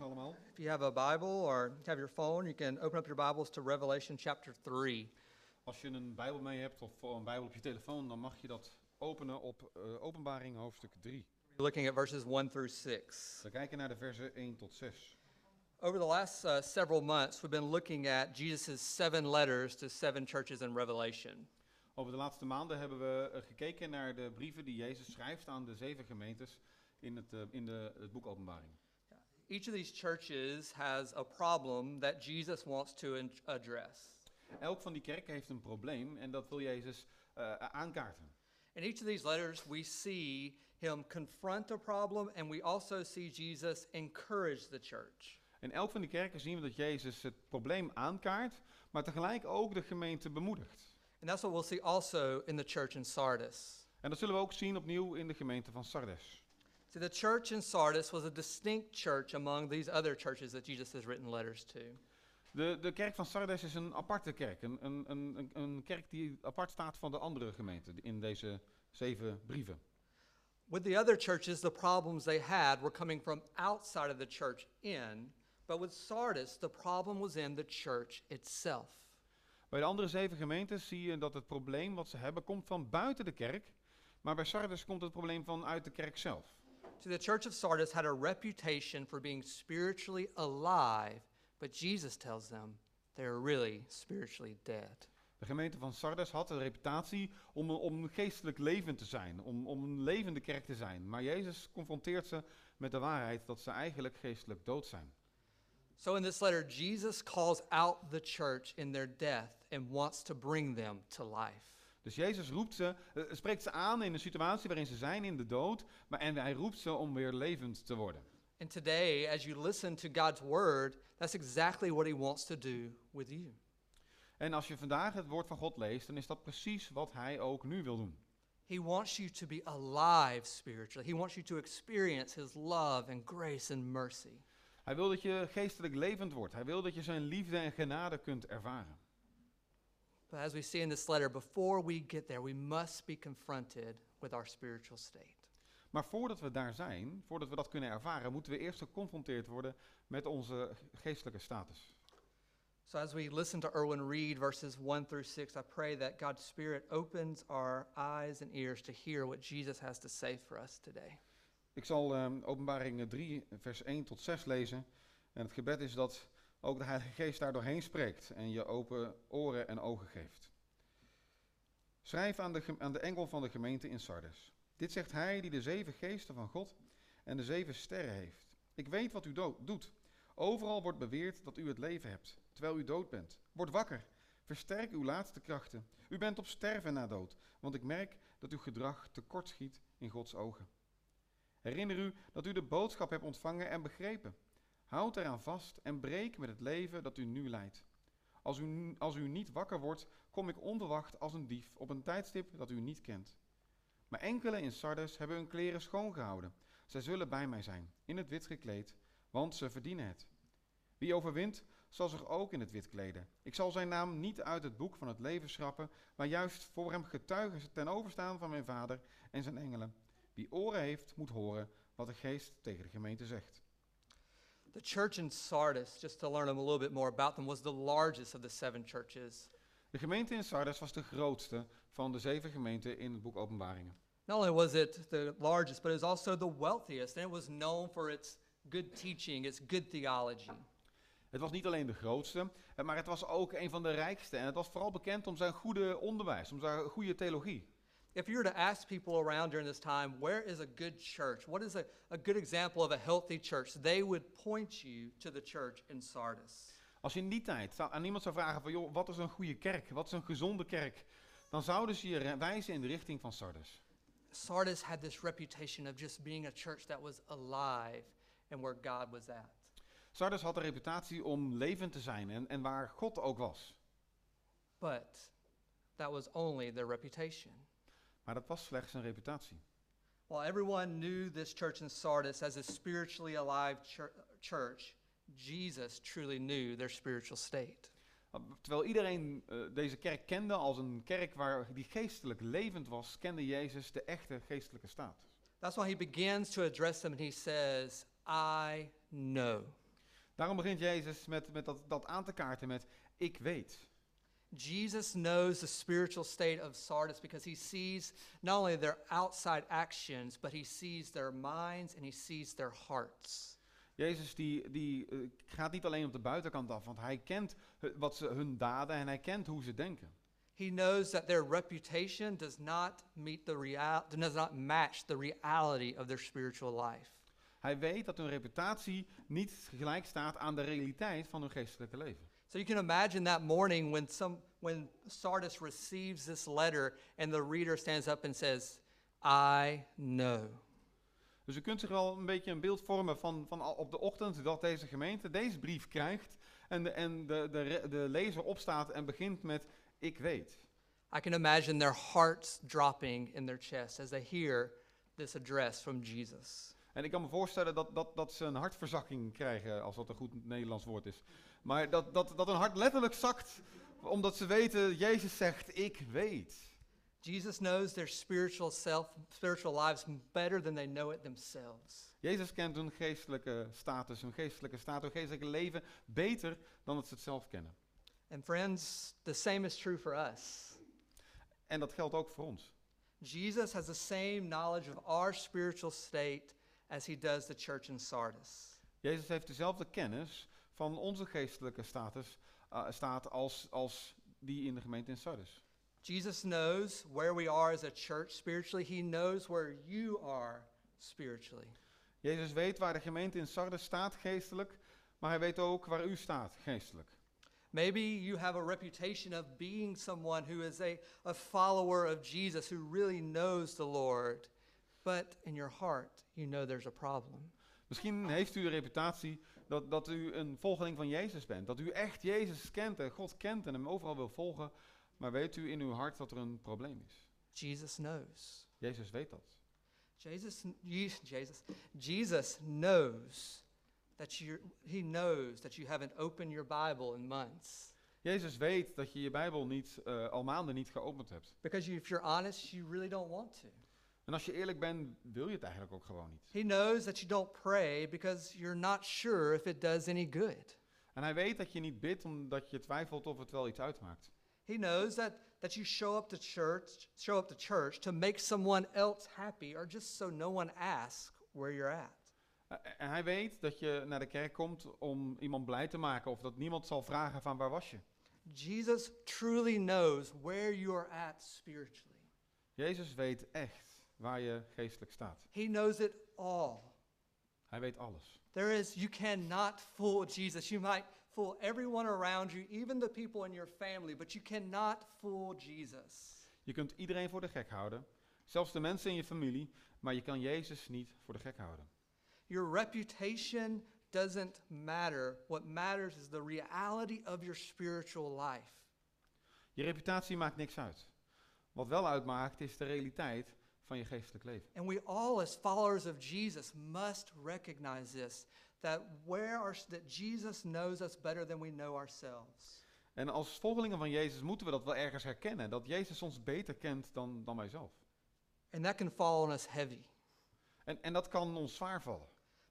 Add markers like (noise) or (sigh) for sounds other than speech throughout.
Allemaal. If you have a Bible or have your phone, you can open up your Bibles to Revelation chapter 3. Als je een Bijbel mee hebt of een Bijbel op je telefoon, dan mag je dat openen op eh, Openbaring hoofdstuk 3. We're looking at verses 1 through 6. We kijken naar de versen 1 tot 6. Over the last uh, several months, we've been looking at Jesus' seven letters to seven churches in Revelation. Over de laatste maanden hebben we eh, gekeken naar de brieven die Jezus schrijft aan de zeven gemeentes in het, eh, in de, het boek Openbaring. Each of these churches has a problem that Jesus wants to address. Elk van die kerken heeft een probleem en dat wil Jezus eh, aankaarten. In each of these letters, we see him confront a problem, and we also see Jesus encourage the church. In elk van die kerken zien we dat Jezus het probleem aankaart, maar tegelijk ook de gemeente bemoedigt. And that's what we'll see also in the church in Sardis. En dat zullen we ook zien opnieuw in de gemeente van Sardes. See, the church in Sardis was a distinct church among these other churches that Jesus has written letters to. De, de kerk van Sardes is een aparte kerk. Een, een, een, een- kerk die apart staat van de andere gemeenten in deze zeven brieven. With the other churches, the problems they had were coming from outside of the church in, but with Sardis, the problem was in the church itself. Bij de andere zeven gemeentes zie je dat het probleem wat ze hebben komt van buiten de kerk. Maar bij Sardes komt het probleem van uit de kerk zelf. See, the church of Sardis had a reputation for being spiritually alive, but Jesus tells them they're really spiritually dead. De gemeente van Sardes had de reputatie om, om geestelijk levend te zijn, om, om een levende kerk te zijn. Maar Jezus confronteert ze met de waarheid dat ze eigenlijk geestelijk dood zijn. So, in this letter, Jesus calls out the church in their death and wants to bring them to life. Dus Jezus roept ze, eh, spreekt ze aan in een situatie waarin ze zijn in de dood, maar, en hij roept ze om weer levend te worden. And today, as you listen to God's word, that's exactly what He wants to do with you. En als je vandaag het woord van God leest, dan is dat precies wat hij ook nu wil doen. He wants you to be alive spiritually. He wants you to experience His love and grace and mercy. Hij wil dat je geestelijk levend wordt. Hij wil dat je zijn liefde en genade kunt ervaren. But as we see in this letter, before we get there, we must be confronted with our spiritual state. Maar voordat we daar zijn, voordat we dat kunnen ervaren, moeten we eerst geconfronteerd worden met onze geestelijke status. So, as we listen to Erwin read verses 1 through 6, I pray that God's Spirit opens our eyes and ears to hear what Jesus has to say for us today. Ik zal ehm, openbaring 3, vers 1 tot 6 lezen. En het gebed is dat ook de Heilige Geest daar doorheen spreekt en je open oren en ogen geeft. Schrijf aan de, aan de engel van de gemeente in Sardes. Dit zegt hij die de zeven geesten van God en de zeven sterren heeft. Ik weet wat u do- doet. Overal wordt beweerd dat u het leven hebt, terwijl u dood bent. Word wakker. Versterk uw laatste krachten. U bent op sterven na dood, want ik merk dat uw gedrag tekortschiet in Gods ogen. Herinner u dat u de boodschap hebt ontvangen en begrepen. Houd eraan vast en breek met het leven dat u nu leidt. Als u, als u niet wakker wordt, kom ik onverwacht als een dief op een tijdstip dat u niet kent. Maar enkele in Sardes hebben hun kleren schoongehouden. Zij zullen bij mij zijn, in het wit gekleed, want ze verdienen het. Wie overwint, zal zich ook in het wit kleden. Ik zal zijn naam niet uit het boek van het leven schrappen, maar juist voor hem getuigen ten overstaan van mijn vader en zijn engelen. Wie oren heeft, moet horen wat de geest tegen de gemeente zegt. The church in Sardis, just to learn a little bit more about them, was the largest of the seven churches. De gemeente in Sardes was de grootste van de zeven gemeenten in het boek Openbaringen. Not only was it the largest, but it was also the wealthiest, and it was known for its good teaching, its good theology. Het was niet alleen de grootste, eh, maar het was ook een van de rijkste. En het was vooral bekend om zijn goede onderwijs, om zijn goede theologie. If you were to ask people around during this time, where is a good church? What is a, a good example of a healthy church? They would point you to the church in Sardis. Als je in die tijd zou- aan iemand zou vragen van, joh, wat is een goede kerk? Wat is een gezonde kerk? Dan zouden ze je wijzen in de richting van Sardes. Sardis had this reputation of just being a church that was alive and where God was at. Sardes had de reputatie om levend te zijn en, en waar God ook was. But that was only their reputation. Maar dat was slechts een reputatie. While everyone knew this church in Sardis as a spiritually alive chur- church, Jesus truly knew their spiritual state. Terwijl iedereen eh, deze kerk kende als een kerk waar die geestelijk levend was, kende Jezus de echte geestelijke staat. That's why he begins to address them and he says, I know. Daarom begint Jezus met, met dat, dat aan te kaarten met ik weet. Jesus knows the spiritual state of Sardis because he sees not only their outside actions, but he sees their minds and he sees their hearts. Jezus die, die eh, gaat niet alleen op de buitenkant af, want hij kent wat ze, hun daden en hij kent hoe ze denken. He knows that their reputation does not meet the real, does not match the reality of their spiritual life. Hij weet dat hun reputatie niet gelijk staat aan de realiteit van hun geestelijke leven. So you can imagine that morning when some when Sardis receives this letter and the reader stands up and says, "I know." Dus u kunt zich wel een beetje een beeld vormen van, van op de ochtend dat deze gemeente deze brief krijgt en de, en de, de, de lezer opstaat en begint met ik weet. I can imagine their hearts dropping in their chest as they hear this address from Jesus. En ik kan me voorstellen dat, dat, dat ze een hartverzakking krijgen, als dat een goed Nederlands woord is. Maar dat, dat, dat een hart letterlijk zakt, omdat ze weten, Jezus zegt, ik weet. Jesus knows their spiritual self, spiritual lives better than they know it themselves. Jezus kent hun geestelijke status, hun geestelijke staat, hun geestelijke leven beter dan dat ze het zelf kennen. And friends, the same is true for us. En dat geldt ook voor ons. Jesus has the same knowledge of our spiritual state as he does the church in Sardis. Jezus heeft dezelfde kennis van onze geestelijke status, eh, staat als, als die in de gemeente in Sardis. Jesus knows where we are as a church spiritually. He knows where you are spiritually. Jezus weet waar de gemeente in Sardis staat geestelijk, maar hij weet ook waar u staat geestelijk. Maybe you have a reputation of being someone who is a, a follower of Jesus, who really knows the Lord, but in your heart, you know there's a problem. Misschien heeft u de reputatie dat, dat u een volgeling van Jezus bent. Dat u echt Jezus kent en God kent en hem overal wil volgen. Maar weet u in uw hart dat er een probleem is? Jesus knows. Jezus weet dat. Jesus, Je- Jesus, Jesus knows that you he knows that you haven't opened your Bible in months. Jezus weet dat je je Bijbel niet, eh, al maanden niet geopend hebt. Because you, if you're honest, you really don't want to. En als je eerlijk bent, wil je het eigenlijk ook gewoon niet. He knows that you don't pray because you're not sure if it does any good. En hij weet dat je niet bidt omdat je twijfelt of het wel iets uitmaakt. He knows that, that you show up to church, show up to church to make someone else happy or just so no one asks where you're at. Eh, En hij weet dat je naar de kerk komt om iemand blij te maken of dat niemand zal vragen van waar was je. Jesus truly knows where you are at spiritually. Jezus weet echt waar je geestelijk staat. He knows it all. Hij weet alles. There is, you cannot fool Jesus. You might fool everyone around you, even the people in your family, but you cannot fool Jesus. Je kunt iedereen voor de gek houden, zelfs de mensen in je familie, maar je kan Jezus niet voor de gek houden. Your reputation doesn't matter. What matters is the reality of your spiritual life. Je reputatie maakt niks uit. Wat wel uitmaakt is de realiteit van je geestelijk leven. And we all, as followers of Jesus, must recognize this that where our, that Jesus knows us better than we know ourselves. En als volgelingen van Jezus moeten we dat wel ergens herkennen, dat Jezus ons beter kent dan, dan wij zelf. And that can fall on us heavy. En, en dat kan ons zwaar vallen.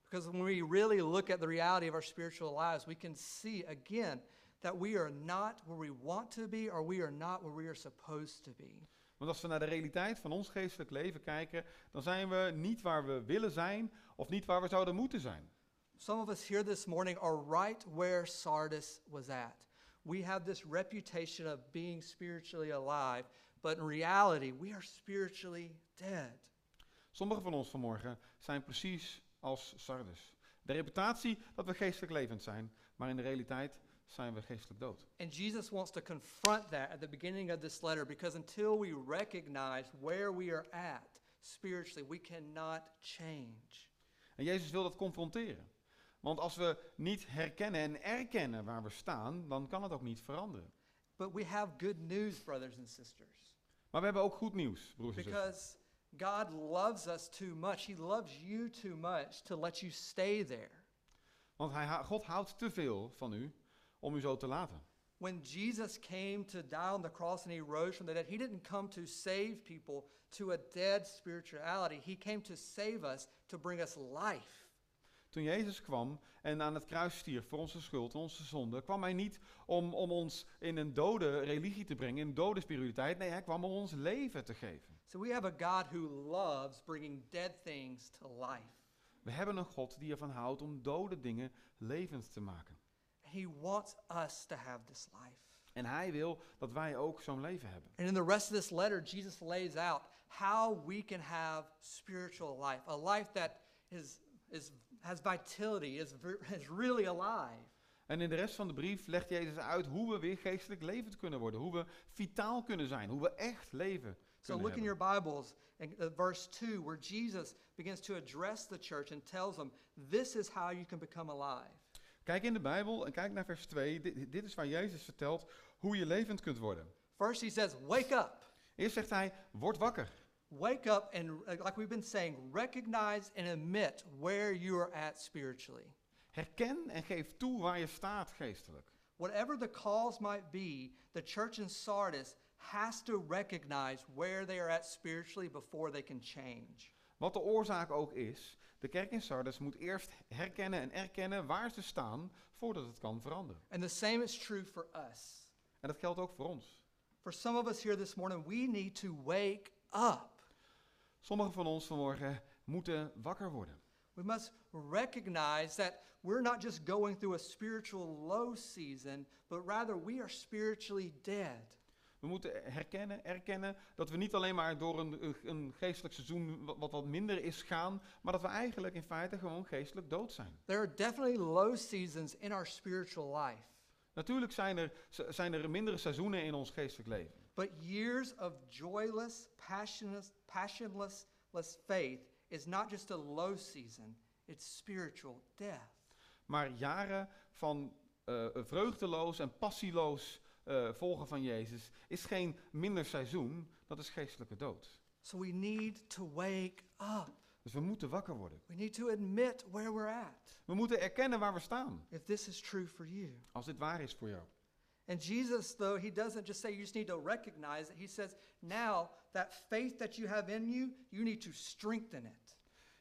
Because when we really look at the reality of our spiritual lives, we can see again that we are not where we want to be or we are not where we are supposed to be. Want als we naar de realiteit van ons geestelijk leven kijken, dan zijn we niet waar we willen zijn of niet waar we zouden moeten zijn. Some of us here this morning are right where Sardis was at. We have this reputation of being spiritually alive, but in reality, we are spiritually dead. Sommigen van ons vanmorgen zijn precies als Sardis. De reputatie dat we geestelijk levend zijn, maar in de realiteit zijn we geestelijk dood. And Jesus wants to confront that at the beginning of this letter because until we recognize where we are at spiritually, we cannot change. En Jezus wil dat confronteren. Want als we niet herkennen en erkennen waar we staan, dan kan het ook niet veranderen. But we have good news, brothers and sisters, Maar we hebben ook goed nieuws, broers en zussen. because God loves us too much. He loves you too much to let you stay there. Want hij, God houdt te veel van u om u zo te laten. When Jesus came to die on the cross and he rose from the dead, he didn't come to save people to a dead spirituality. He came to save us, to bring us life. Toen Jezus kwam en aan het kruis stierf voor onze schuld en onze zonde, kwam hij niet om, om ons in een dode religie te brengen, in een dode spiritualiteit. Nee, hij kwam om ons leven te geven. So we have a God who loves bringing dead things to life. We hebben een God die ervan houdt om dode dingen levend te maken. He wants us to have this life. En hij wil dat wij ook zo'n leven hebben. And in the rest of this letter, Jesus lays out how we can have spiritual life, a life that is, is, has vitality, is, is really alive. En in de rest van de brief legt Jezus uit hoe we weer geestelijk levend kunnen worden. Hoe we vitaal kunnen zijn. Hoe we echt leven So look in your Bibles in uh, verse 2, where Jesus begins to address the church and tells them, This is how you can become alive. Kijk in de Bijbel en kijk naar vers 2. Dit, dit is waar Jezus vertelt hoe je levend kunt worden. First, he says, Wake up. Eerst zegt hij, word wakker. Wake up and, uh, like we've been saying, recognize and admit where you are at spiritually. Herken en geef toe waar je staat geestelijk. Whatever the cause might be, the church in Sardis has to recognize where they are at spiritually before they can change. Wat de oorzaak ook is, de kerk in Sardes moet eerst herkennen en erkennen waar ze staan voordat het kan veranderen. And the same is true for us. En dat geldt ook voor ons. For some of us here this morning, we need to wake up. Sommigen van ons vanmorgen moeten wakker worden. We must recognize that we're not just going through a spiritual low season, but rather we are spiritually dead. We moeten herkennen, erkennen dat we niet alleen maar door een, een- geestelijk seizoen wat, wat minder is gaan, maar dat we eigenlijk in feite gewoon geestelijk dood zijn. There are definitely low seasons in our spiritual life, Natuurlijk zijn er, zijn er mindere seizoenen in ons geestelijk leven. but years of joyless, passionless, passionless less faith is not just a low season, it's spiritual death. Maar jaren van eh, vreugdeloos en passieloos eh, volgen van Jezus is geen minder seizoen, dat is geestelijke dood. So we need to wake up. Dus we moeten wakker worden. We need to admit where we're at, We moeten erkennen waar we staan, if this is true for you. als dit waar is voor jou. And Jesus, though, he doesn't just say you just need to recognize it. He says, now that faith that you have in you, you need to strengthen it.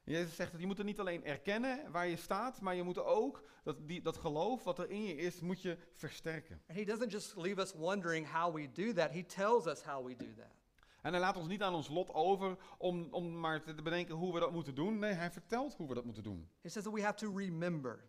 Jezus zegt dat je moet er niet alleen erkennen waar je staat, maar je moet ook dat, die, dat geloof wat er in je is, moet je versterken. And he doesn't just leave us wondering how we do that, he tells us how we do that. En hij laat ons niet aan ons lot over om, om maar te bedenken hoe we dat moeten doen. Nee, hij vertelt hoe we dat moeten doen. He says that we have to remember.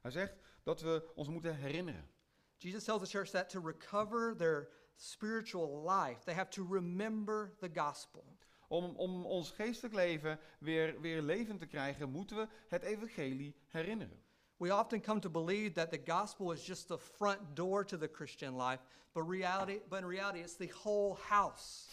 Hij zegt dat we ons moeten herinneren. Jesus tells the church that to recover their spiritual life, they have to remember the gospel. Om, om ons geestelijk leven weer, weer levend te krijgen, moeten we het evangelie herinneren. We often come to believe that the gospel is just the front door to the Christian life, but reality but in reality it's the whole house.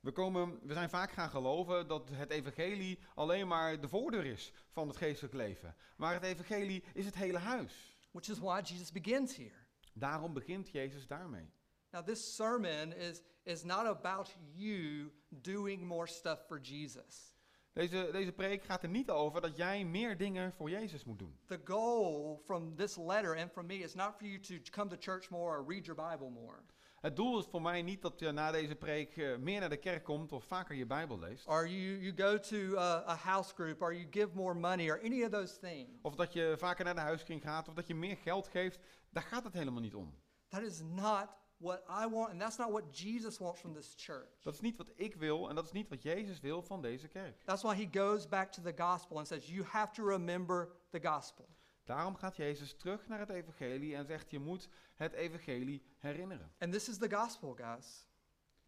We, komen, we zijn vaak gaan geloven dat het evangelie alleen maar de voordeur is van het geestelijk leven. Maar het evangelie is het hele huis. Which is why Jesus begins here. Daarom begint Jezus daarmee. Now, this sermon is, is not about you doing more stuff for Jesus. Deze, deze preek gaat er niet over dat jij meer dingen voor Jezus moet doen. The goal from this letter and from me is not for you to come to church more or read your Bible more, Het doel is voor mij niet dat je na deze preek eh, meer naar de kerk komt of vaker je Bijbel leest. or you, you go to a, a house group, or you give more money, or any of those things. Of dat je vaker naar de huiskring gaat of dat je meer geld geeft. Daar gaat het helemaal niet om. That is not what I want, and that's not what Jesus wants from this church. Dat is niet wat ik wil en dat is niet wat Jezus wil van deze kerk. That's why he goes back to the gospel and says, You have to remember the gospel. Daarom gaat Jezus terug naar het evangelie en zegt je moet het evangelie herinneren. And this is the gospel, guys.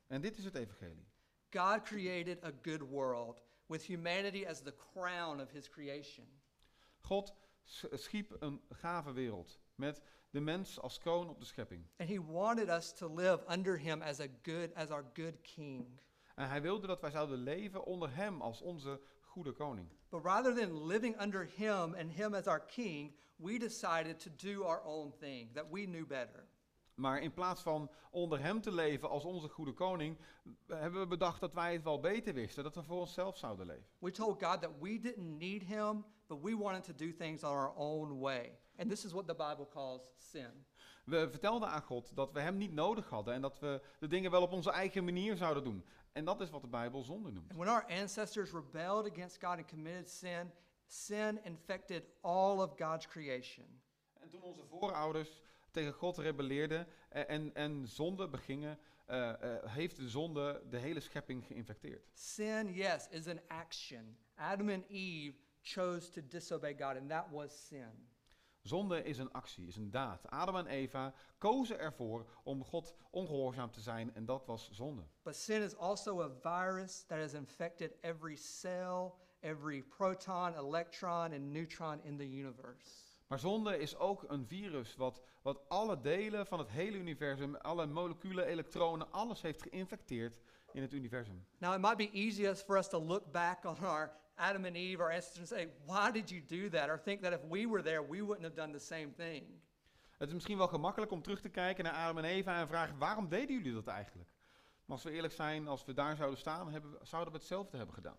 En dit is het evangelie. God created a good world with humanity as the crown of his creation. God schiep een gave wereld met de mens als kroon op de schepping. And he wanted us to live under him as a good as our good king. En hij wilde dat wij zouden leven onder hem als onze goede koning. But rather than living under him and him as our king, we decided to do our own thing, that we knew better. Maar in plaats van onder hem te leven als onze goede koning, hebben we bedacht dat wij het wel beter wisten, dat we voor onszelf zouden leven. We told God that we didn't need him, but we wanted to do things on our own way. And this is what the Bible calls sin. We vertelden aan God dat we hem niet nodig hadden en dat we de dingen wel op onze eigen manier zouden doen. En dat is wat de Bijbel zonde noemt. And when our ancestors rebelled against God and committed sin, sin infected all of God's creation. En toen onze voorouders tegen God rebelleerden en, en, en zonde begingen, eh, eh, heeft de zonde de hele schepping geïnfecteerd. Sin, yes, is an action. Adam and Eve chose to disobey God, and that was sin. Zonde is een actie, is een daad. Adam en Eva kozen ervoor om God ongehoorzaam te zijn en dat was zonde. But sin is also a virus that has infected every cell, every proton, electron, and neutron in the universe. Maar zonde is ook een virus wat, wat alle delen van het hele universum, alle moleculen, elektronen, alles heeft geïnfecteerd in het universum. Now, it might be easiest for us to look back on our Adam and Eve, our ancestors, and say, Why did you do that? Or think that if we were there, we wouldn't have done the same thing. Het is misschien wel gemakkelijk om terug te kijken naar Adam en Eva en vragen, waarom deden jullie dat eigenlijk? Maar als we eerlijk zijn, als we daar zouden staan, hebben, zouden we hetzelfde hebben gedaan.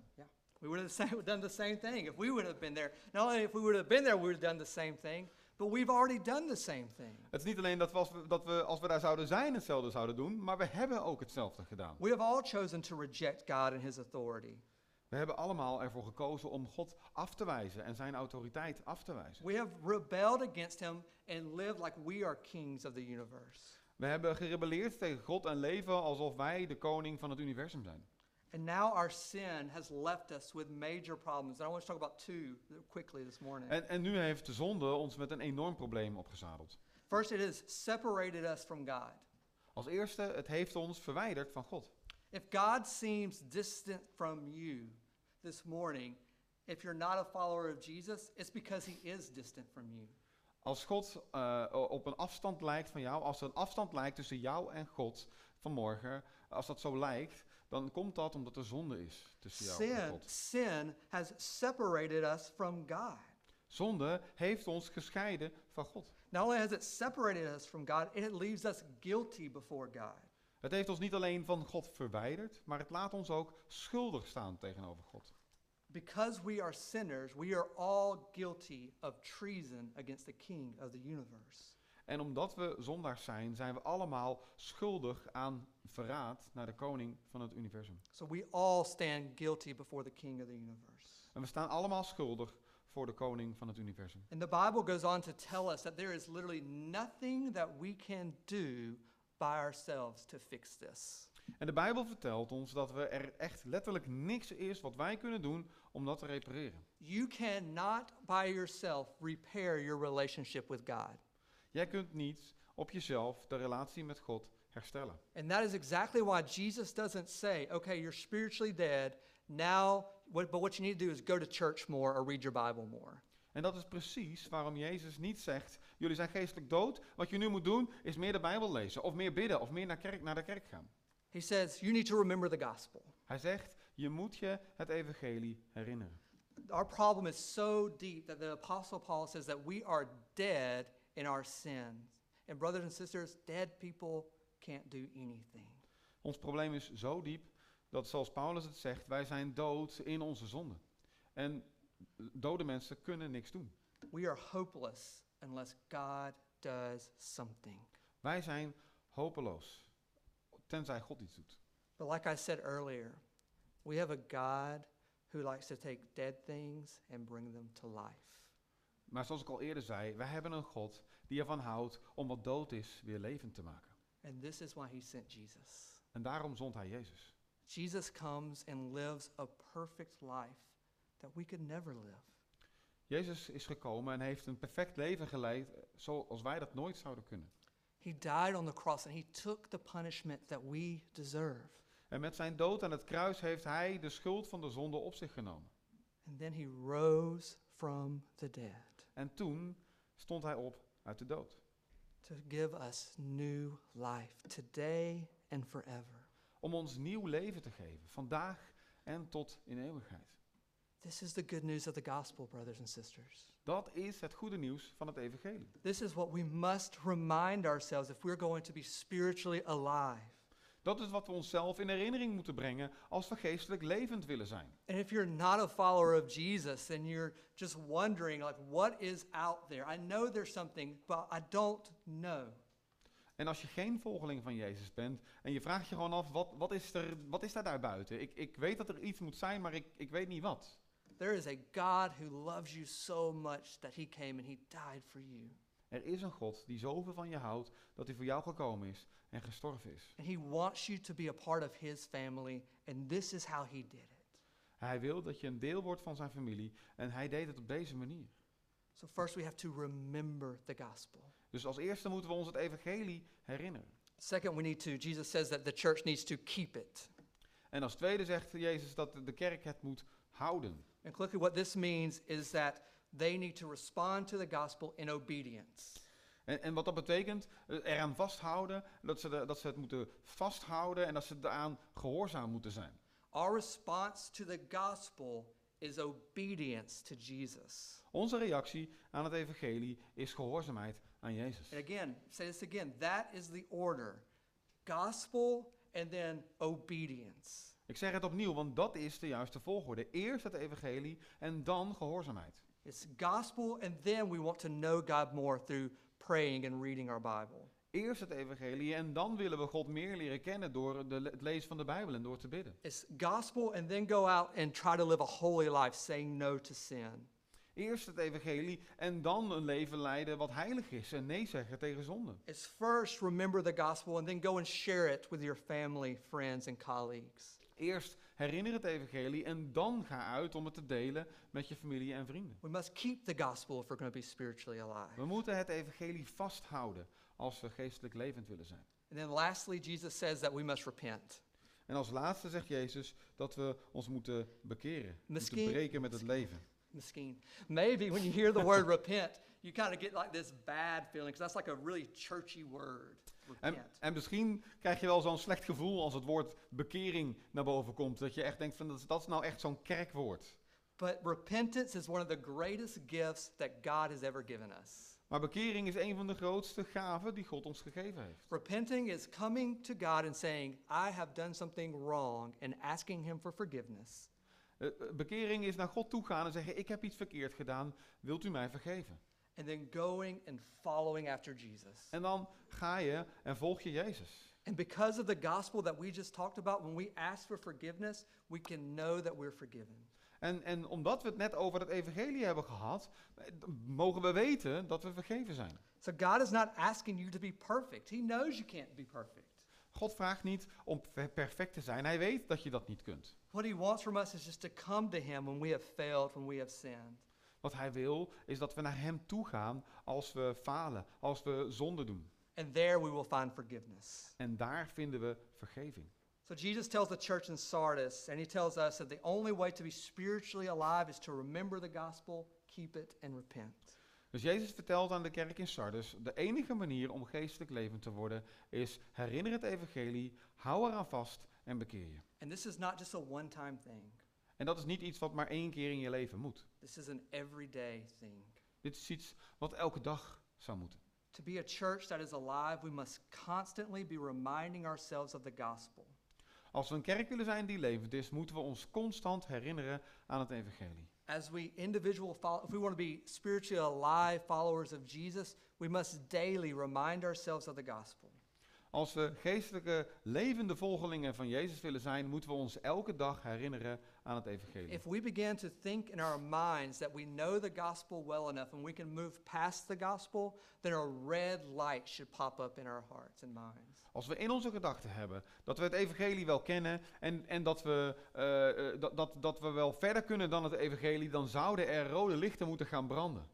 We would have (laughs) done the same thing if we would have been there. Not only if we would have been there, we would have done the same thing, but we've already done the same thing. Het is niet alleen dat we als, we, dat we als we daar zouden zijn hetzelfde zouden doen, maar we hebben ook hetzelfde gedaan. We have all chosen to reject God and His authority. We hebben allemaal ervoor gekozen om God af te wijzen en zijn autoriteit af te wijzen. We have rebelled against Him and lived like we are kings of the universe. We hebben gerebelleerd tegen God en leven alsof wij de koning van het universum zijn. And now our sin has left us with major problems. And I want to talk about two quickly this morning. En, en nu heeft de zonde ons met een enorm probleem opgezadeld. First, it has separated us from God. Als eerste, het heeft ons verwijderd van God. If God seems distant from you this morning, if you're not a follower of Jesus, it's because he is distant from you. Als God o- op een afstand lijkt van jou, als er een afstand lijkt tussen jou en God vanmorgen, als dat zo lijkt, dan komt dat omdat er zonde is tussen jou en God. sin has separated us from God. Zonde heeft ons gescheiden van God. Not only has it separated us from God, it leaves us guilty before God. Het heeft ons niet alleen van God verwijderd, maar het laat ons ook schuldig staan tegenover God. Because we are sinners, we are all guilty of treason against the King of the universe. En omdat we zondaars zijn, zijn we allemaal schuldig aan verraad naar de koning van het universum. So we all stand guilty before the King of the universe. En we staan allemaal schuldig voor de koning van het universum. And the Bible goes on to tell us that there is literally nothing that we can do by ourselves to fix this. En de Bijbel vertelt ons dat we er echt letterlijk niks is wat wij kunnen doen om dat te repareren. You cannot by yourself repair your relationship with God. Jij kunt niet op jezelf de relatie met God herstellen. And that is exactly why Jesus doesn't say, okay, you're spiritually dead. Now, what, but what you need to do is go to church more or read your Bible more. En dat is precies waarom Jezus niet zegt: jullie zijn geestelijk dood. Wat je nu moet doen is meer de Bijbel lezen, of meer bidden, of meer naar, kerk, naar de kerk gaan. He says, you need to remember the gospel. Hij zegt: je moet je het evangelie herinneren. Our problem is so deep that the Apostle Paul says that we are dead in our sins. And, brothers and sisters, dead people can't do anything. Ons probleem is zo diep dat, zoals Paulus het zegt, wij zijn dood in onze zonde. En dode mensen kunnen niks doen. We are hopeless unless God does something. Wij zijn hopeloos, tenzij God iets doet. But like I said earlier, we have a God who likes to take dead things and bring them to life. Maar zoals ik al eerder zei, wij hebben een God die ervan houdt om wat dood is weer levend te maken. And this is why he sent Jesus. En daarom zond hij Jezus. Jesus comes and lives a perfect life that we could never live. Jezus is gekomen en heeft een perfect leven geleid zoals wij dat nooit zouden kunnen. He died on the cross and he took the punishment that we deserve. En met zijn dood aan het kruis heeft hij de schuld van de zonde op zich genomen. And then he rose from the dead En toen stond hij op uit de dood. to give us new life today and forever. Om ons nieuw leven te geven, vandaag en tot in eeuwigheid. This is the good news of the gospel, brothers and sisters. Dat is het goede nieuws van het evangelie. This is what we must remind ourselves if we're going to be spiritually alive. Dat is wat we onszelf in herinnering moeten brengen als we geestelijk levend willen zijn. And if you're not a follower of Jesus and you're just wondering, like, what is out there? I know there's something, but I don't know. En als je geen volgeling van Jezus bent en je vraagt je gewoon af, wat, wat, is, er, wat is daar daar buiten? Ik, ik weet dat er iets moet zijn, maar ik, ik weet niet wat. There is a God who loves you so much that he came and he died for you. Er is een God die zoveel van je houdt dat hij voor jou gekomen is en gestorven is. And he wants you to be a part of his family, and this is how he did it. Hij wil dat je een deel wordt van zijn familie en hij deed het op deze manier. So, first, we have to remember the gospel. Dus als eerste moeten we ons het evangelie herinneren. Second, we need to, Jesus says that the church needs to keep it. En als tweede zegt Jezus dat de kerk het moet houden. And quickly, what this means is that they need to respond to the gospel in obedience. En, en wat dat betekent, eh, eraan vasthouden, dat ze, de- dat ze het moeten vasthouden en dat ze daaraan gehoorzaam moeten zijn. Our response to the gospel is obedience to Jesus. Onze reactie aan het evangelie is gehoorzaamheid aan Jezus. And again, say this again that is the order gospel and then obedience. Ik zeg het opnieuw, want dat is de juiste volgorde. Eerst het evangelie en dan gehoorzaamheid. It's gospel, and then we want to know God more through praying and reading our Bible. Eerst het evangelie en dan willen we God meer leren kennen door de, het lezen van de Bijbel en door te bidden. It's gospel, and then go out and try to live a holy life, saying no to sin. Eerst het evangelie en dan een leven leiden wat heilig is en nee zeggen tegen zonde. It's first remember the gospel, and then go and share it with your family, friends, and colleagues. Eerst herinner het evangelie en dan ga uit om het te delen met je familie en vrienden. We must keep the gospel if we're going to be spiritually alive. We moeten het evangelie vasthouden als we geestelijk levend willen zijn. And then lastly, Jesus says that we must repent. En als laatste zegt Jezus dat we ons moeten bekeren, Misschien- moeten breken met het leven. Maybe when you hear the word (laughs) repent, you kind of get like this bad feeling, because that's like a really churchy word. En, en misschien krijg je wel zo'n slecht gevoel als het woord bekering naar boven komt. Dat je echt denkt van dat is, dat is nou echt zo'n kerkwoord. But repentance is one of the greatest gifts that God has ever given us. Maar bekering is een van de grootste gaven die God ons gegeven heeft. Repenting is coming to God and saying, I have done something wrong, and asking Him for forgiveness. Eh, eh, bekering is naar God toe gaan en zeggen: Ik heb iets verkeerd gedaan, wilt u mij vergeven? And then going and following after Jesus. En dan ga je en volg je Jezus. And because of the gospel that we just talked about, when we ask for forgiveness, we can know that we're forgiven. En, en omdat we het net over het evangelie hebben gehad, eh, mogen we weten dat we vergeven zijn. So God is not asking you to be perfect. He knows you can't be perfect. God vraagt niet om per- perfect te zijn. Hij weet dat je dat niet kunt. What He wants from us is just to come to Him when we have failed, when we have sinned. Wat hij wil is dat we naar hem toe gaan als we falen, als we zonde doen. And there we will find forgiveness. En daar vinden we vergeving. So Jesus tells the church in Sardis, and He tells us that the only way to be spiritually alive is to remember the gospel, keep it, and repent. Dus Jezus vertelt aan de kerk in Sardis, de enige manier om geestelijk levend te worden is herinner het evangelie, hou eraan vast en bekeer je. And this is not just a one time thing, En dat is niet iets wat maar één keer in je leven moet. this is an everyday thing. Dit is iets wat elke dag zou moeten. To be a church that is alive, we must constantly be reminding ourselves of the gospel. Als we een kerk willen zijn die levend is, moeten we ons constant herinneren aan het evangelie. As we individual follow, if we want to be spiritually alive followers of Jesus, we must daily remind ourselves of the gospel. Als we geestelijke, levende volgelingen van Jezus willen zijn, moeten we ons elke dag herinneren aan het evangelie. If we begin to think in our minds that we know the gospel well enough and we can move past the gospel, then a red light should pop up in our hearts and minds. Als we in onze gedachten hebben dat we het evangelie wel kennen en, en dat, we, eh, dat, dat, dat we wel verder kunnen dan het evangelie, dan zouden er rode lichten moeten gaan branden.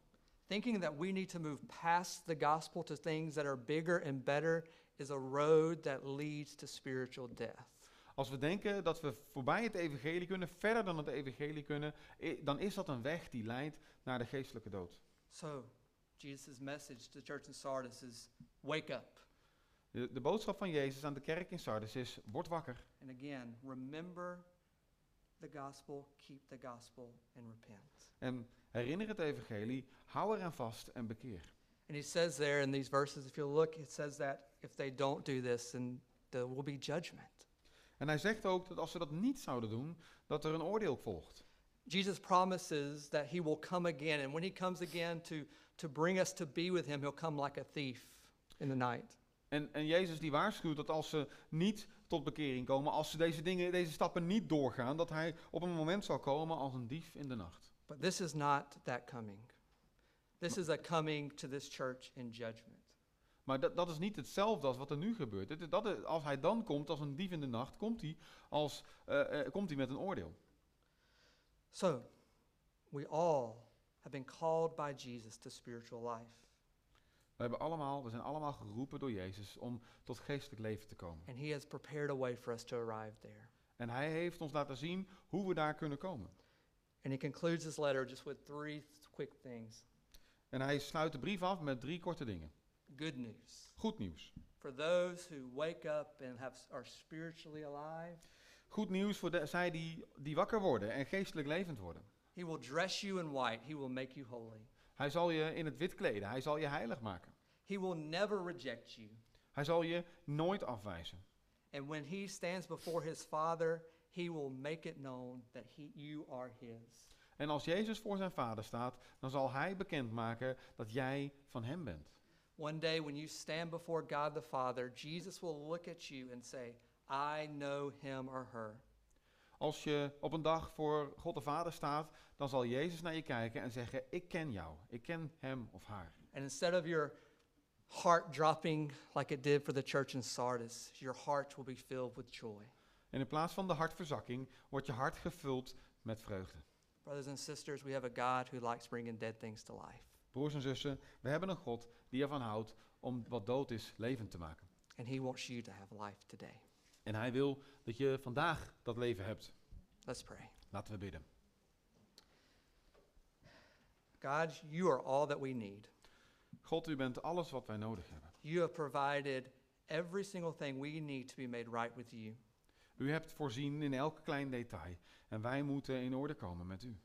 Thinking that we need to move past the gospel to things that are bigger and better is a road that leads to spiritual death. Als we denken dat we voorbij het evangelie kunnen, verder dan het evangelie kunnen, dan is dat een weg die leidt naar de geestelijke dood. So, Jesus' message to the church in Sardis is wake up. De, de boodschap van Jezus aan de kerk in Sardis is, word wakker. And again, remember the gospel, keep the gospel, and repent. En herinner het evangelie, hou eraan vast en bekeer. And he says there in these verses, if you look, it says that if they don't do this, then there will be judgment. En hij zegt ook dat als ze dat niet zouden doen, dat er een oordeel volgt. Jesus promises that he will come again, and when he comes again to, to bring us to be with him, he'll come like a thief in the night. En, en Jezus die waarschuwt dat als ze niet tot bekering komen, als ze deze dingen, deze stappen niet doorgaan, dat hij op een moment zal komen als een dief in de nacht. But this is not that coming. This is a coming to this church in judgment. Maar dat, dat is niet hetzelfde als wat er nu gebeurt. Dat, is- als hij dan komt als een dief in de nacht, komt hij, als, eh, eh, komt hij met een oordeel. So, we all have been called by Jesus to spiritual life. We, hebben allemaal, we zijn allemaal geroepen door Jezus om tot geestelijk leven te komen. And he has prepared a way for us to arrive there. En hij heeft ons laten zien hoe we daar kunnen komen. And he concludes his letter just with three th- quick things. En hij sluit de brief af met drie korte dingen. Good news. Goed nieuws. For those who wake up and have, are spiritually alive, Goed nieuws voor de, zij die, die wakker worden en geestelijk levend worden. he will dress you in white. He will make you holy. Hij zal je in het wit kleden. Hij zal je heilig maken. He will never reject you. Hij zal je nooit afwijzen. And when he stands before his Father, he will make it known that he, you are his. En als Jezus voor zijn vader staat, dan zal hij bekendmaken dat jij van hem bent. One day, when you stand before God the Father, Jesus will look at you and say, I know him or her. Als je op een dag voor God de Vader staat, dan zal Jezus naar je kijken en zeggen: Ik ken jou. Ik ken hem of haar. And instead of your heart dropping like it did for the church in Sardis, your heart will be filled with joy. En in plaats van de hartverzakking wordt je hart gevuld met vreugde. Brothers and sisters, we have a God who likes bringing dead things to life. Broers en zussen, we hebben een God die ervan houdt om wat dood is levend te maken. And he wants you to have life today. En hij wil dat je vandaag dat leven hebt. Let's pray. Laten we bidden. God, you are all that we need. God, u bent alles wat wij nodig hebben. You have provided every single thing we need to be made right with you. U hebt voorzien in elk klein detail en wij moeten in orde komen met u.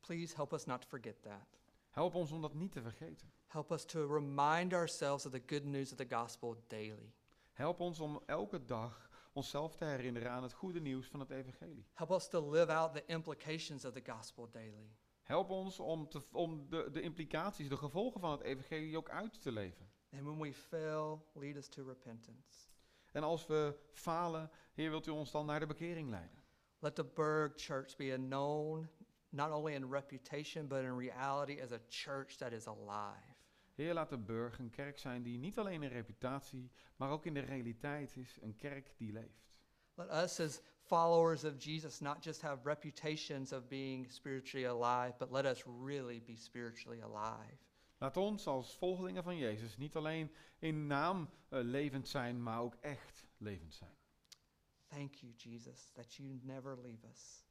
Please help us not to forget that. Help ons om dat niet te vergeten. Help us to remind ourselves of the good news of the gospel daily. Help ons om elke dag onszelf te herinneren aan het goede nieuws van het evangelie. Help us to live out the implications of the gospel daily. Help ons om, te, om de, de implicaties, de gevolgen van het evangelie ook uit te leven. And when we fail, lead us to repentance. En als we falen, Heer, wilt u ons dan naar de bekering leiden. Let the Berg Church be a known, not only in reputation, but in reality as a church that is alive. Heer, laat de Burg een kerk zijn die niet alleen in reputatie, maar ook in de realiteit is een kerk die leeft. Let us, as followers of Jesus, not just have reputations of being spiritually alive, but let us really be spiritually alive. Laat ons als volgelingen van Jezus niet alleen in naam eh, levend zijn, maar ook echt levend zijn. Thank you, Jesus, that you never leave us.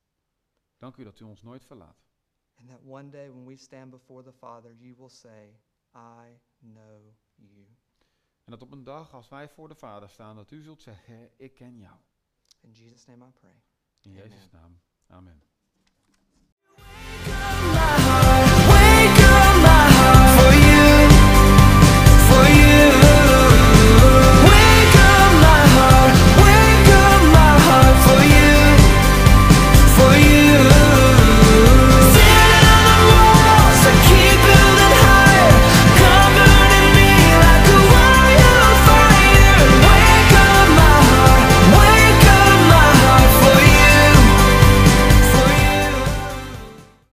Dank u dat u ons nooit verlaat. And that one day when we stand before the Father, you will say, I know you. En dat op een dag, als wij voor de Vader staan, dat u zult zeggen, ik ken jou. In Jesus' name I pray. In. Jezus' naam. Amen.